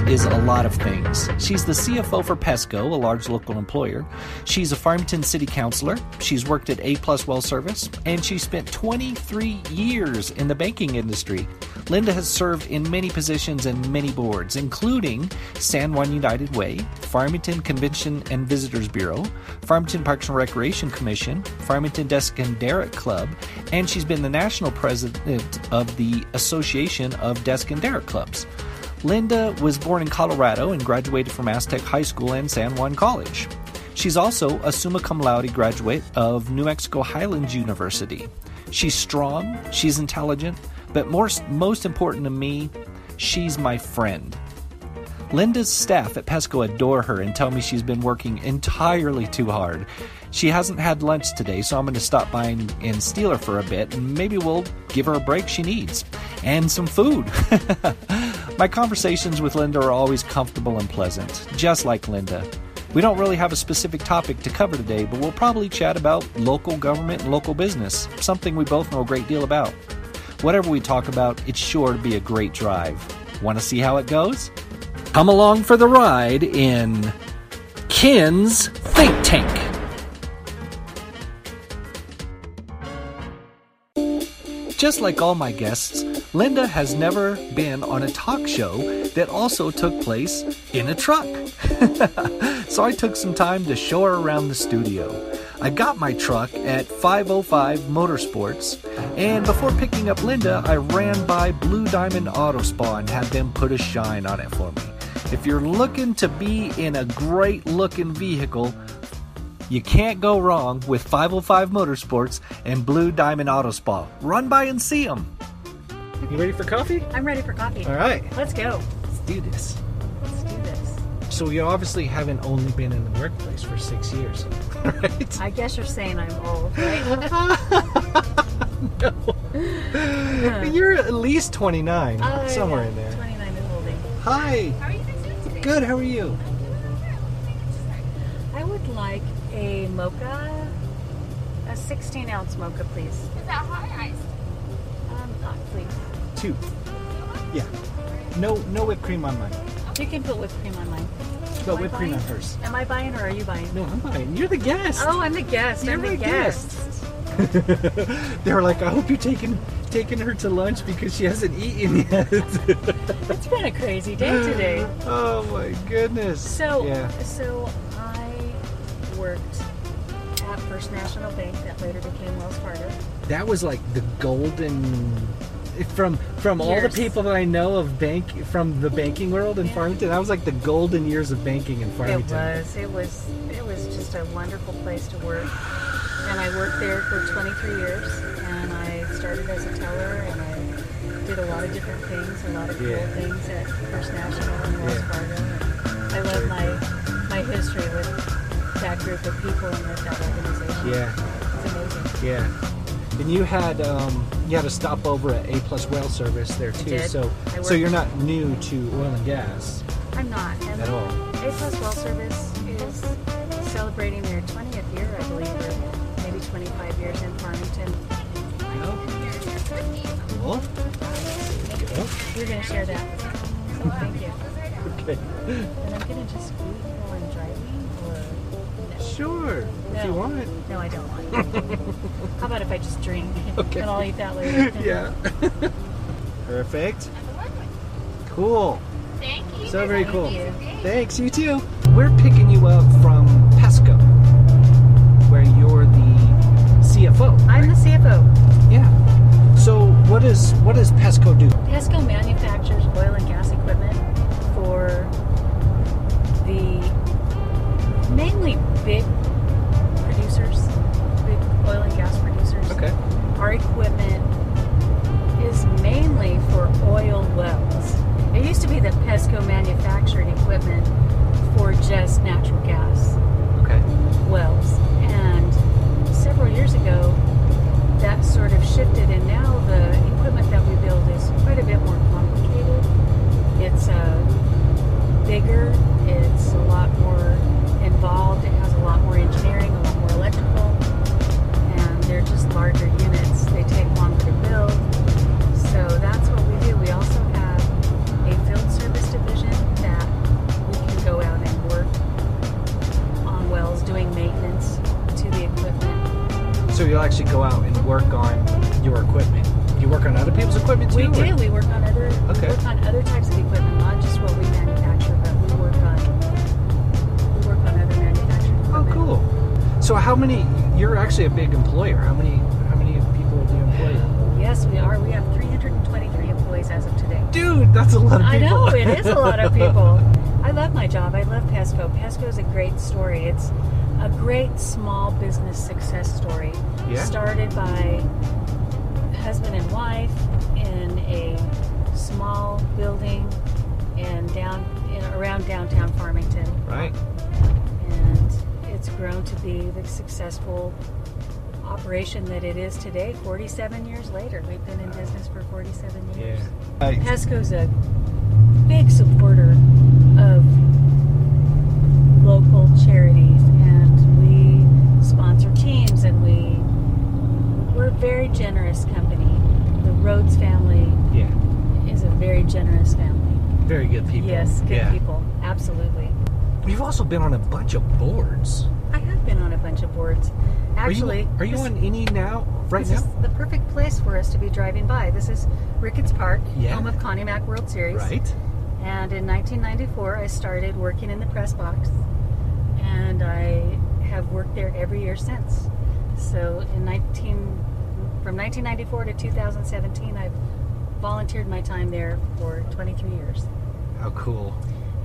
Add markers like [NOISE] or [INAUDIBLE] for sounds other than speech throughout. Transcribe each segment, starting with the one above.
Is a lot of things. She's the CFO for Pesco, a large local employer. She's a Farmington City Councilor. She's worked at A Plus Well Service, and she spent 23 years in the banking industry. Linda has served in many positions and many boards, including San Juan United Way, Farmington Convention and Visitors Bureau, Farmington Parks and Recreation Commission, Farmington Desk and Derrick Club, and she's been the national president of the Association of Desk and Derrick Clubs. Linda was born in Colorado and graduated from Aztec High School and San Juan College. She's also a summa cum laude graduate of New Mexico Highlands University. She's strong, she's intelligent, but more, most important to me, she's my friend. Linda's staff at Pesco adore her and tell me she's been working entirely too hard. She hasn't had lunch today, so I'm going to stop by and, and steal her for a bit, and maybe we'll give her a break she needs. And some food. [LAUGHS] My conversations with Linda are always comfortable and pleasant, just like Linda. We don't really have a specific topic to cover today, but we'll probably chat about local government and local business, something we both know a great deal about. Whatever we talk about, it's sure to be a great drive. Want to see how it goes? Come along for the ride in Ken's Think Tank. Just like all my guests, Linda has never been on a talk show that also took place in a truck. [LAUGHS] so I took some time to show her around the studio. I got my truck at 505 Motorsports, and before picking up Linda, I ran by Blue Diamond Auto Spa and had them put a shine on it for me. If you're looking to be in a great looking vehicle, you can't go wrong with 505 Motorsports and Blue Diamond Auto Spa. Run by and see them. You ready for coffee? I'm ready for coffee. All right, Let's go. let's do this. Let's do this. So you obviously haven't only been in the workplace for six years, [LAUGHS] right? I guess you're saying I'm old, right? [LAUGHS] no. You're at least 29, Oh, somewhere yeah. in there. 29 is olding. Hi. How are you guys doing today? Good, how are you? I would like a mocha, a 16 ounce mocha, please. Is that hot or iced? Um, not please. Two. Yeah. No no whipped cream on mine. You can put whipped cream on mine. But Am whipped cream on hers. Am I buying or are you buying? No, I'm buying. You're the guest. Oh, I'm the guest. You're I'm the my guest. [LAUGHS] they were like, I hope you're taking taking her to lunch because she hasn't eaten yet. It's been a crazy day today. [LAUGHS] oh my goodness. So, yeah. so I worked at First National Bank that later became Wells Fargo. That was like the golden from from all the people that I know of bank from the banking world in Farmington. That was like the golden years of banking in Farmington. It was. It was. It was just a wonderful place to work. And I worked there for 23 years. And I started as a teller, and I did a lot of different things, a lot of cool Yeah. things at First National and Wells Yeah. Fargo. And I love my my history with that group of people and with that organization. Yeah, It's amazing. yeah. And you had um, you had a stopover at A Plus Well Service there too. So I so you're not new to oil and gas I'm not. And at all. A Plus Well Service is celebrating their 20th year, I believe, or maybe 25 years in Farmington. Cool. Cool. You're going to share that. So [LAUGHS] thank you. Okay. And I'm going to just eat while I'm driving, or no? Sure. If you want. No, I don't want. [LAUGHS] How about if I just drink Okay. and I'll eat that later? [LAUGHS] yeah. [LAUGHS] Perfect. Cool. Thank you. So very cool. you. Thanks, you too. We're picking you up from Pesco, where you're the CFO. I'm the CFO. Yeah. So what does what does Pesco do? Pesco manufactures So you actually go out and work on your equipment. You work on other people's equipment too. We or- do. We work on other Okay. we work on other types of equipment, not just what we manufacture, but we work on we work on other manufactured Oh, cool. So how many? You're actually a big employer. How many? How many people do you employ? Yes, we are. We have 323 employees as of today. Dude, that's a lot of I know it is a lot of [LAUGHS] people. I love my job. I love Pesco. Pesco is a great story. It's a great small business success story. Yeah. Started by husband and wife in a small building and down in, around downtown Farmington, right. and it's grown to be the successful operation that it is today. 47 years later, we've been in business for 47 Yeah. years. Right. Pesco's a big supporter of local charities, and we sponsor teams, and we we're a very generous company. The Rhodes family Yeah. is a very generous family. Very good people. Yes, good yeah. people, absolutely. You've also been on a bunch of boards. I have been on a bunch of boards. Actually, are you, are you on any now? Right this now? is the perfect place for us to be driving by. This is Ricketts Park, Yeah. home of Connie Mack World Series. Right. And in 1994, I started working in the press box, and I have worked there every year since. So in 19, from 1994 to 2017, I've volunteered my time there for 23 years. How cool.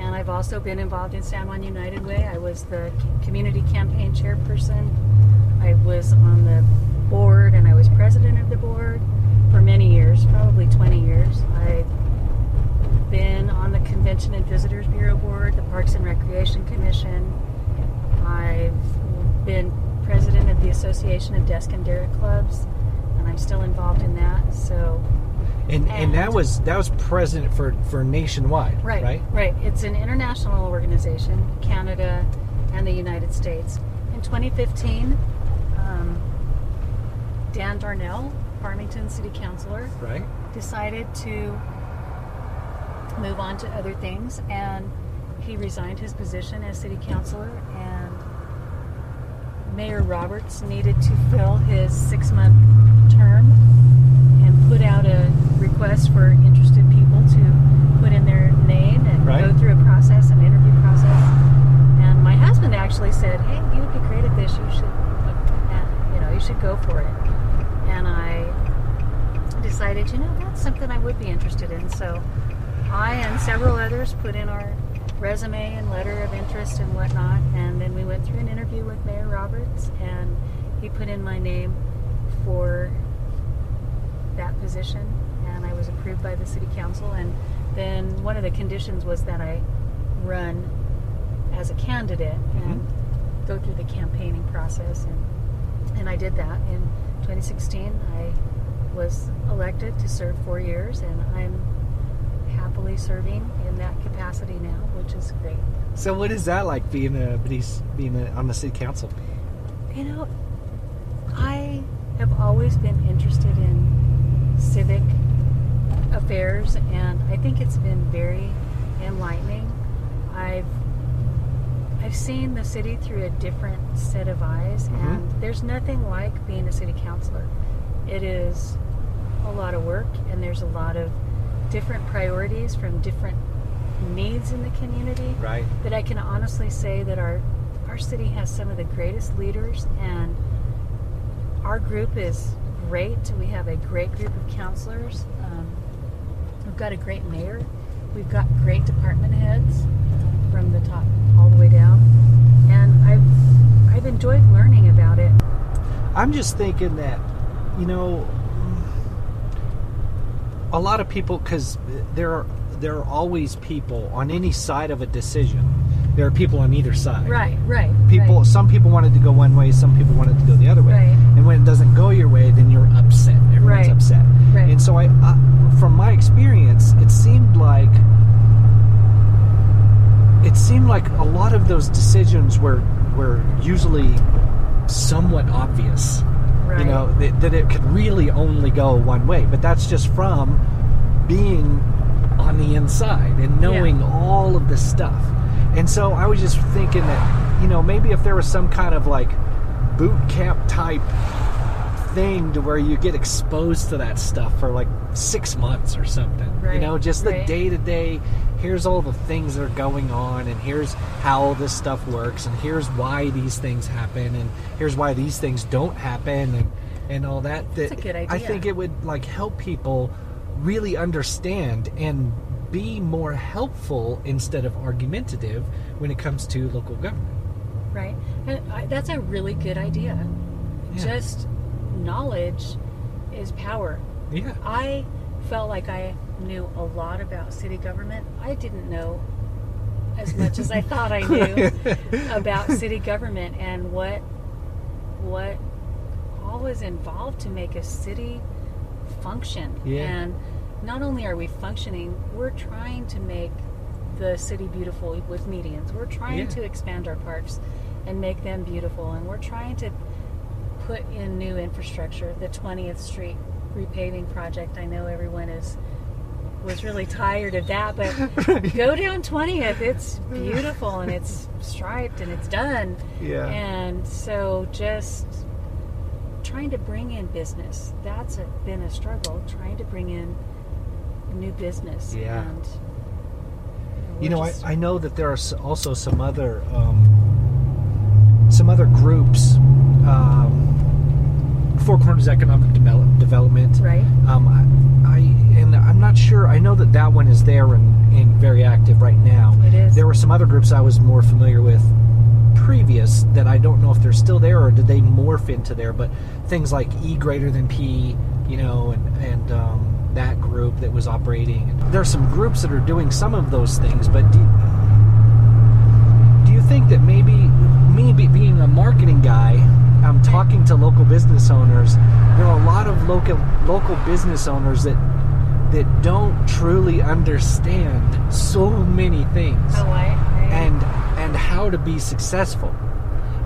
And I've also been involved in San Juan United Way. I was the community campaign chairperson. I was on the board and I was president of the board for many years, probably 20 years. I've been on the Convention and Visitors Bureau board, the Parks and Recreation Commission. I've been president of the Association of Desk and Derrick Clubs, I'm still involved in that. So And, and that was that was president for for nationwide. Right, Right. right, It's an international organization, Canada and the United States. In 2015, um, Dan Darnell, Farmington City Councilor, Right. decided to move on to other things, and he resigned his position as city councilor. And Mayor Roberts needed to fill his six-month term and put out a request for interested people to put in their name and Right. go through a process, an interview process. And my husband actually said, "Hey, you would be great at this. You should, uh, you know, you should go for it." And I decided, you know, that's something I would be interested in. So I and several others put in our resume and letter of interest and whatnot, and then we went through an interview with Mayor Roberts, and he put in my name for that position, and I was approved by the city council. And then one of the conditions was that I run as a candidate mm-hmm. and go through the campaigning process, and and I did that in 2016. I was elected to serve four years, and I'm happily serving in that capacity now, which is great. So what is that like being a being a, on the city council? You know, I have always been interested in civic affairs, and I think it's been very enlightening. I've I've seen the city through a different set of eyes, Mhm. and there's nothing like being a city councilor. It is a lot of work, and there's a lot of different priorities from different needs in the community Right. but I can honestly say that our our city has some of the greatest leaders, and our group is great. We have a great group of counselors. Um, we've got a great mayor. We've got great department heads from the top all the way down, and I've I've enjoyed learning about it. I'm just thinking that, you know, a lot of people because there are there are always people on any side of a decision. There are people on either side. Right, right. People. right. Some people wanted to go one way. Some people wanted to go the other way. Right. And when it doesn't go your way, then you're upset. Everyone's Right. upset. Right. And so I, I, from my experience, it seemed like it seemed like a lot of those decisions were were usually somewhat obvious. Right. You know that, that it could really only go one way, but that's just from being on the inside and knowing all of this stuff. And so I was just thinking that you know maybe if there was some kind of like boot camp type thing to where you get exposed to that stuff for like six months or something. You know, just the day to day. Here's all the things that are going on, and here's how all this stuff works, and here's why these things happen, and here's why these things don't happen, and and all that. That's that a good idea. I think it would like help people really understand and be more helpful instead of argumentative when it comes to local government. right? And I, that's a really good idea. Yeah. Just knowledge is power. Yeah. I felt like I knew a lot about city government. I didn't know as much as I thought I knew [LAUGHS] about city government and what what all was involved to make a city function. Yeah. And not only are we functioning, we're trying to make the city beautiful with medians. We're trying Yeah. to expand our parks and make them beautiful and we're trying to put in new infrastructure. The 20th Street repaving project. I know everyone is was really tired of that, but [LAUGHS] go down 20th. It's beautiful and it's [LAUGHS] striped and it's done. Yeah. And so just trying to bring in business. That's a, been a struggle trying to bring in new business. Yeah. And You know, I, just- I know that there are also some other um, some other groups. Um, Four Corners Economic Develop- Development. right. Um, I, I and I'm not sure. I know that that one is there and, and very active right now. It is. There were some other groups I was more familiar with previous that I don't know if they're still there or did they morph into there. But things like E greater than P, you know, and and um, that group that was operating. There are some groups that are doing some of those things, but do, do you think that maybe me be, being a marketing guy, I'm talking to local business owners. There are a lot of local local business owners that that don't truly understand so many things Oh, I, I and and how to be successful.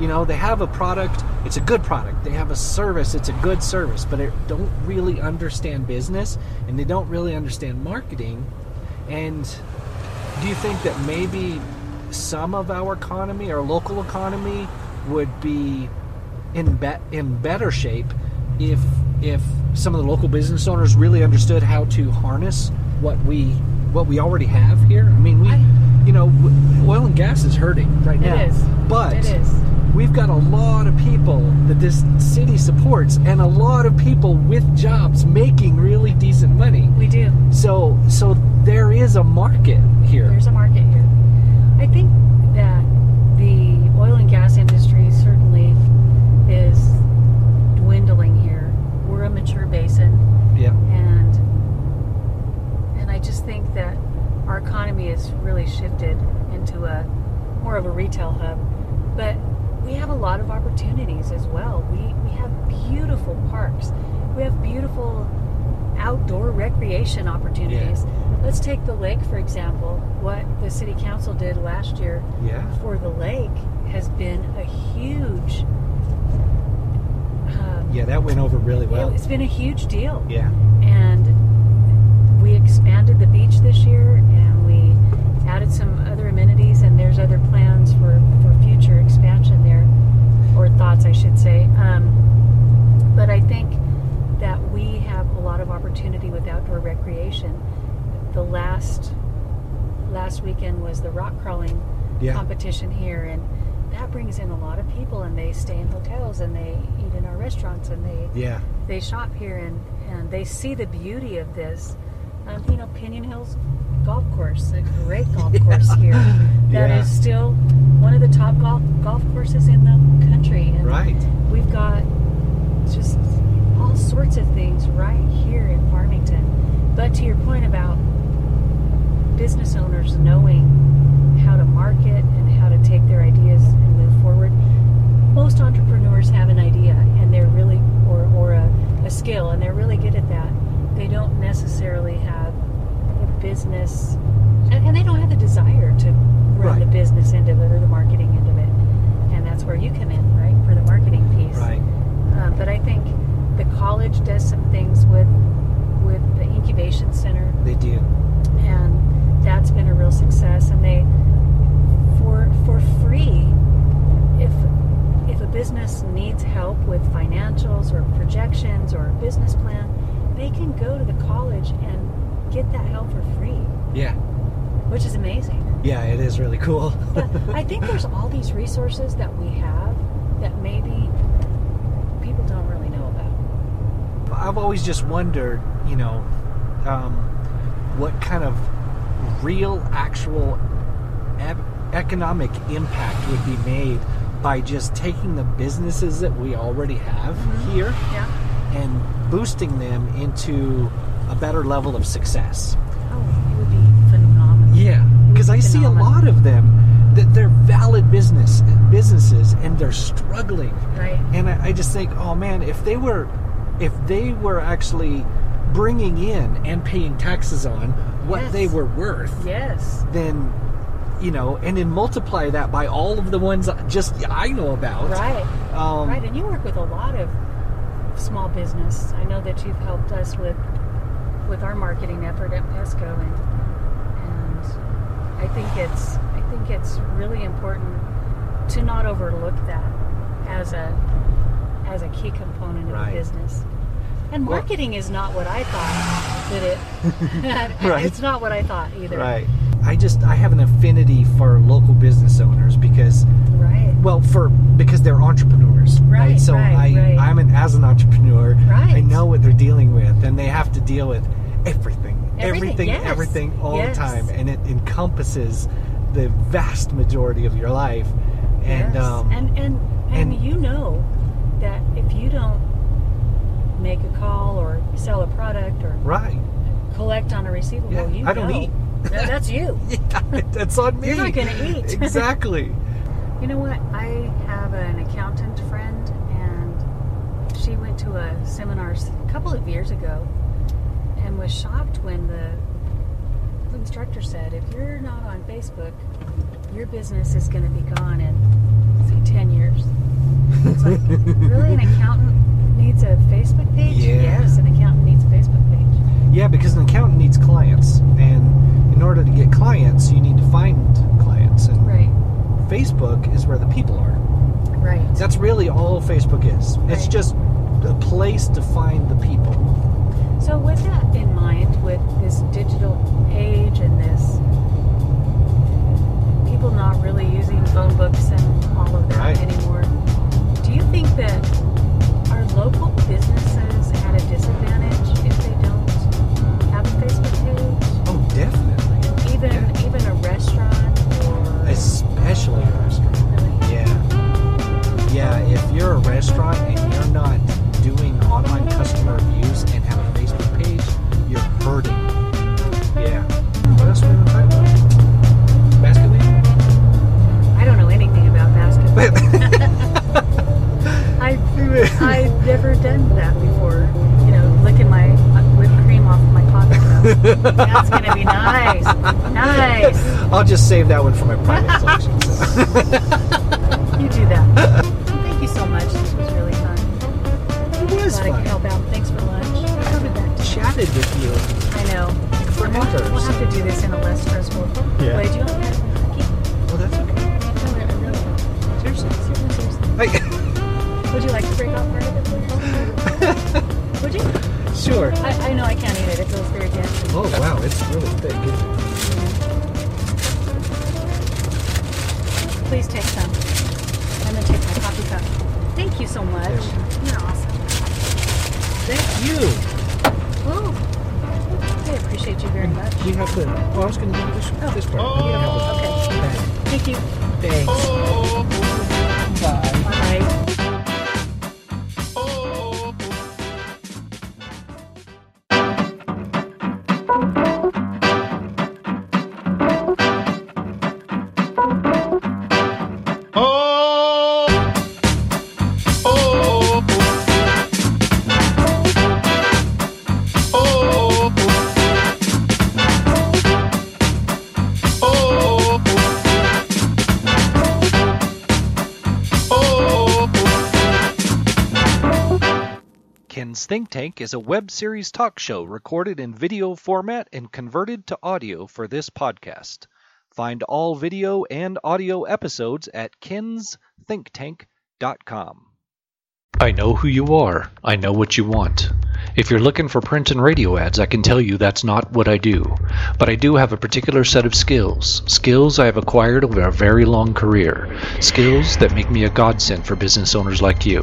You know, they have a product, it's a good product. They have a service, it's a good service, but they don't really understand business and they don't really understand marketing. And do you think that maybe some of our economy, our local economy, would be in be- in better shape if if some of the local business owners really understood how to harness what we what we already have here? I mean, we I- you know, oil and gas is hurting right now. It is. But It is. We've got a lot of people that this city supports and a lot of people with jobs making really decent money. We do. So so there is a market here. There's a market here. I think that the oil and gas industry certainly is dwindling here. We're a mature basin, yeah. and and I just think that our economy has really shifted into a more of a retail hub. But we have a lot of opportunities as well. We we have beautiful parks. We have beautiful outdoor recreation opportunities. Let's take the lake for example. What the city council did last year Yeah. for the lake has been a huge um, Yeah, that went over really well. it's been a huge deal Yeah. and we expanded the beach this year added some other amenities and there's other plans for, for future expansion there or thoughts i should say um, but i think that we have a lot of opportunity with outdoor recreation the last last weekend was the rock crawling Yeah. competition here and that brings in a lot of people and they stay in hotels and they eat in our restaurants and they Yeah. they shop here and, and they see the beauty of this. Um, you know, Piñon Hills Golf Course, a great golf course [LAUGHS] here. That is Yeah. still one of the top golf golf courses in the country. And Right. we've got just all sorts of things right here in Farmington. But to your point about business owners knowing how to market and how to take their ideas and move forward, most entrepreneurs have an idea and they're really, or, or a, a skill, and they're really good at that. They don't necessarily have business, and, and they don't have the desire to run Right. the business end of it or the marketing end of it. And that's where you come in, right, for the marketing piece. Right. Uh, but I think the college does some things with with the incubation center, They do. and that's been a real success. And they, for for free, if if a business business needs help with financials or projections or a business plan, they can go to the college and get that help for free, Yeah. which is amazing. Yeah, it is really cool. I think there's [LAUGHS] all these resources that we have that maybe people don't really know about. I've always just wondered, you know, um, what kind of real, actual economic impact would be made by just taking the businesses that we already have here Yeah. and boosting them into a better level of success. Oh, it would be phenomenal. Yeah, because I see a lot of them that they're valid business businesses and they're struggling. Right. And I, I just think, oh man, if they were, if they were actually bringing in and paying taxes on what Yes. they were worth, Yes. then you know, and then multiply that by all of the ones just I know about. Right. Um, right. And you work with a lot of small business. I know that you've helped us with with our marketing effort at Pesco, and and I think it's I think it's really important to not overlook that as a as a key component of Right. a business. And Well- marketing is not what I thought that it. [LAUGHS] [LAUGHS] Right. It's not what I thought either. Right. I just I have an affinity for local business owners because Right. well for because they're entrepreneurs Right, so right, i right. i'm an as an entrepreneur Right. i know what they're dealing with and they have to deal with everything Everything, everything yes. everything all Yes. the time and it encompasses the vast majority of your life and yes. um and and and, and- you know that if you don't make a call or sell a product or right collect on a receivable, Yeah, you I don't know. eat. That- that's you. [LAUGHS] yeah, that's on me You're not gonna eat. [LAUGHS] exactly You know what? I have an accountant friend, and she went to a seminar a couple of years ago, and was shocked when the instructor said, "If you're not on Facebook, your business is going to be gone in say ten years." It's like, [LAUGHS] really, an accountant needs a Facebook page? Yeah. Yes, an accountant needs a Facebook page. yeah because an accountant needs clients and in order to get clients you need to find clients and Right. facebook is where the people are Right. That's really all Facebook is. It's just a place to find the people. So, with that in mind, with this digital age and this people not really using phone books and all of that Right. anymore, do you think that our local businesses at a disadvantage I'll just save that one for my private [LAUGHS] collection. so. You do that. Thank you so much. This was really fun. It was Glad I fun. could help out. Thanks for lunch. I chatted with you. I know. Forever, We'll, we'll have to do this in a less stressful Yeah. way. Do you want that cookie? Oh, that's okay. No, I really. Seriously, seriously, seriously. Hey, Would you like to break off part of it? Would you? sure. I, I know I can't eat it. It feels very dense. Oh wow, it's really thick. Please take some. I'm gonna take my coffee cup. Thank you so much. You're awesome. Thank you. Oh, I appreciate you very much. You have the. Well, I was going to give you this, Oh, this part. you You don't- have okay. the. Thank you. Thanks. Bye. Think Tank is a web series talk show recorded in video format and converted to audio for this podcast. Find all video and audio episodes at kensthinktank.com. I know who you are. I know what you want. If you're looking for print and radio ads, I can tell you that's not what I do. But I do have a particular set of skills. Skills I have acquired over a very long career. Skills that make me a godsend for business owners like you.